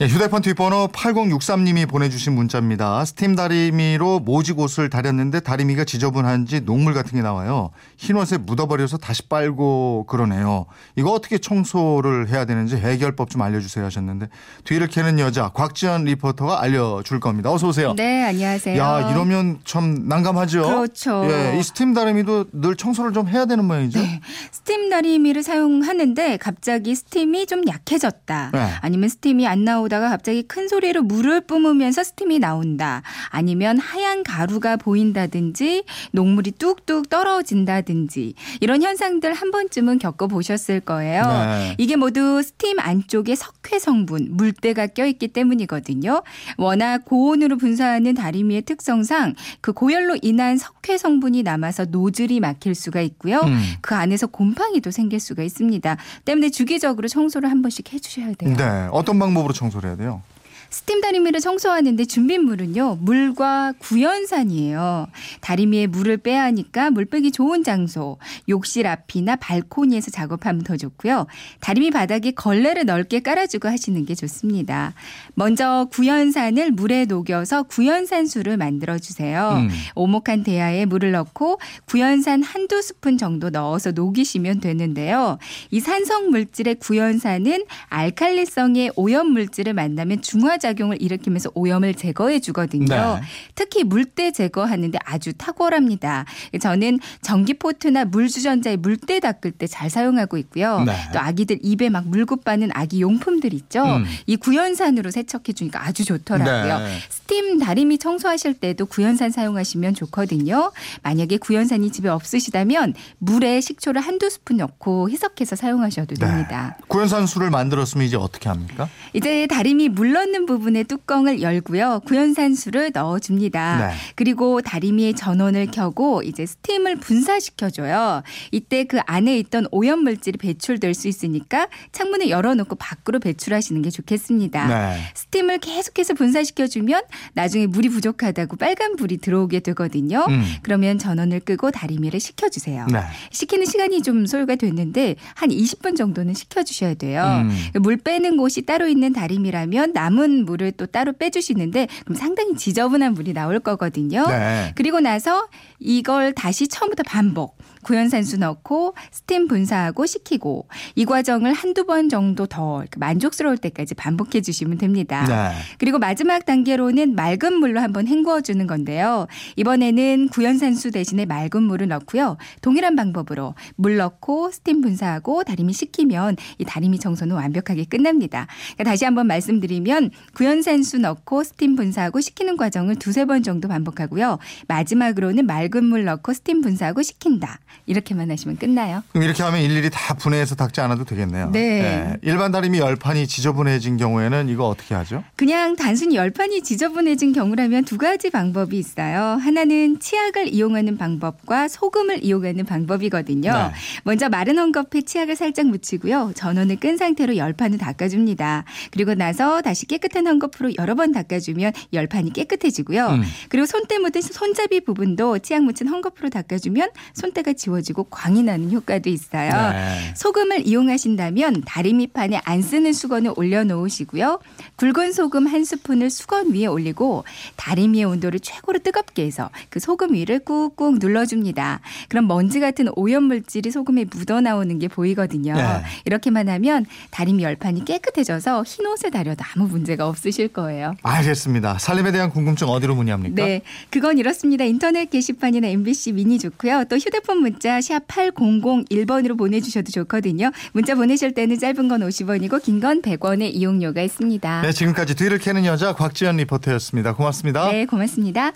네, 휴대폰 뒷번호 8063님이 보내주신 문자입니다. 스팀 다리미로 모직 옷을 다렸는데 다리미가 지저분한지 녹물 같은 게 나와요. 흰 옷에 묻어버려서 다시 빨고 그러네요. 이거 어떻게 청소를 해야 되는지 해결법 좀 알려주세요 하셨는데 뒤를 캐는 여자 곽지연 리포터가 알려줄 겁니다. 어서 오세요. 네, 안녕하세요. 야 이러면 참 난감하죠. 그렇죠. 예, 이 스팀 다리미도 늘 청소를 좀 해야 되는 모양이죠. 네, 스팀 다리미를 사용하는데 갑자기 스팀이 좀 약해졌다. 네. 아니면 스팀이 안 나오다가 갑자기 큰 소리로 물을 뿜으면서 스팀이 나온다. 아니면 하얀 가루가 보인다든지 녹물이 뚝뚝 떨어진다든지 이런 현상들 한 번쯤은 겪어보셨을 거예요. 네. 이게 모두 스팀 안쪽에 석회 성분, 물때가 껴있기 때문이거든요. 워낙 고온으로 분사하는 다리미의 특성상 그 고열로 인한 석회 성분이 남아서 노즐이 막힐 수가 있고요. 음. 그 안에서 곰팡이도 생길 수가 있습니다. 때문에 주기적으로 청소를 한 번씩 해주셔야 돼요. 네, 어떤 방법으로 청소를 해야 돼요? 스팀 다리미를 청소하는데 준비물은요 물과 구연산이에요. 다리미에 물을 빼야 하니까 물 빼기 좋은 장소, 욕실 앞이나 발코니에서 작업하면 더 좋고요. 다리미 바닥에 걸레를 넓게 깔아주고 하시는 게 좋습니다. 먼저 구연산을 물에 녹여서 구연산수를 만들어 주세요. 음. 오목한 대야에 물을 넣고 구연산 한두 스푼 정도 넣어서 녹이시면 되는데요. 이 산성 물질의 구연산은 알칼리성의 오염 물질을 만나면 중화 작용을 일으키면서 오염을 제거해 주거든요. 네. 특히 물때 제거하는데 아주 탁월합니다. 저는 전기 포트나 물주전자에 물때 닦을 때 잘 사용하고 있고요. 네. 또 아기들 입에 막 물고 빠는 아기 용품들 있죠. 음. 이 구연산으로 세척해 주니까 아주 좋더라고요. 네. 스팀 다리미 청소하실 때도 구연산 사용하시면 좋거든요. 만약에 구연산이 집에 없으시다면 물에 식초를 한두 스푼 넣고 희석해서 사용하셔도 네. 됩니다. 구연산수를 만들었으면 이제 어떻게 합니까? 이제 다리미 물 넣는 부분에 뚜껑을 열고요. 구연산수를 넣어줍니다. 네. 그리고 다리미의 전원을 켜고 이제 스팀을 분사시켜줘요. 이때 그 안에 있던 오염 물질이 배출될 수 있으니까 창문을 열어놓고 밖으로 배출하시는 게 좋겠습니다. 네. 스팀을 계속해서 분사시켜주면 나중에 물이 부족하다고 빨간 불이 들어오게 되거든요. 음. 그러면 전원을 끄고 다리미를 식혀주세요. 네. 식히는 시간이 좀 소요가 됐는데 한 20분 정도는 식혀주셔야 돼요. 음. 물 빼는 곳이 따로 있는 다리미라면 남은 물을 또 따로 빼주시는데 그럼 상당히 지저분한 물이 나올 거거든요. 네. 그리고 나서 이걸 다시 처음부터 반복. 구연산수 넣고 스팀 분사하고 식히고 이 과정을 한두 번 정도 더 만족스러울 때까지 반복해 주시면 됩니다. 네. 그리고 마지막 단계로는 맑은 물로 한번 헹구어 주는 건데요. 이번에는 구연산수 대신에 맑은 물을 넣고요. 동일한 방법으로 물 넣고 스팀 분사하고 다리미 식히면 이 다리미 청소는 완벽하게 끝납니다. 그러니까 다시 한번 말씀드리면 구연산수 넣고 스팀 분사하고 식히는 과정을 두세 번 정도 반복하고요. 마지막으로는 맑은 물 넣고 스팀 분사하고 식힌다. 이렇게만 하시면 끝나요. 그럼 이렇게 하면 일일이 다 분해해서 닦지 않아도 되겠네요. 네. 일반 다리미 열판이 지저분해진 경우에는 이거 어떻게 하죠? 그냥 단순히 열판이 지저분 해진 경우라면 두 가지 방법이 있어요. 하나는 치약을 이용하는 방법과 소금을 이용하는 방법이거든요. 네. 먼저 마른 헝겊에 치약을 살짝 묻히고요. 전원을 끈 상태로 열판을 닦아줍니다. 그리고 나서 다시 깨끗한 헝겊으로 여러 번 닦아주면 열판이 깨끗해지고요. 음. 그리고 손때 묻은 손잡이 부분도 치약 묻힌 헝겊으로 닦아주면 손때가 지워지고 광이 나는 효과도 있어요. 네. 소금을 이용하신다면 다리미판에 안 쓰는 수건을 올려놓으시고요. 굵은 소금 한 스푼을 수건 위에 올리고 다리미의 온도를 최고로 뜨겁게 해서 그 소금 위를 꾹꾹 눌러줍니다. 그럼 먼지 같은 오염 물질이 소금에 묻어 나오는 게 보이거든요. 네. 이렇게만 하면 다리미 열판이 깨끗해져서 흰 옷에 다려도 아무 문제가 없으실 거예요. 알겠습니다. 살림에 대한 궁금증 어디로 문의합니까? 네, 그건 이렇습니다. 인터넷 게시판이나 MBC 미니 좋고요. 또 휴대폰 문자 샵 8001번으로 보내주셔도 좋거든요. 문자 보내실 때는 짧은 건 50원이고 긴 건 100원의 이용료가 있습니다. 네, 지금까지 뒤를 캐는 여자 곽지연 리포터 였습니다. 고맙습니다. 네, 고맙습니다.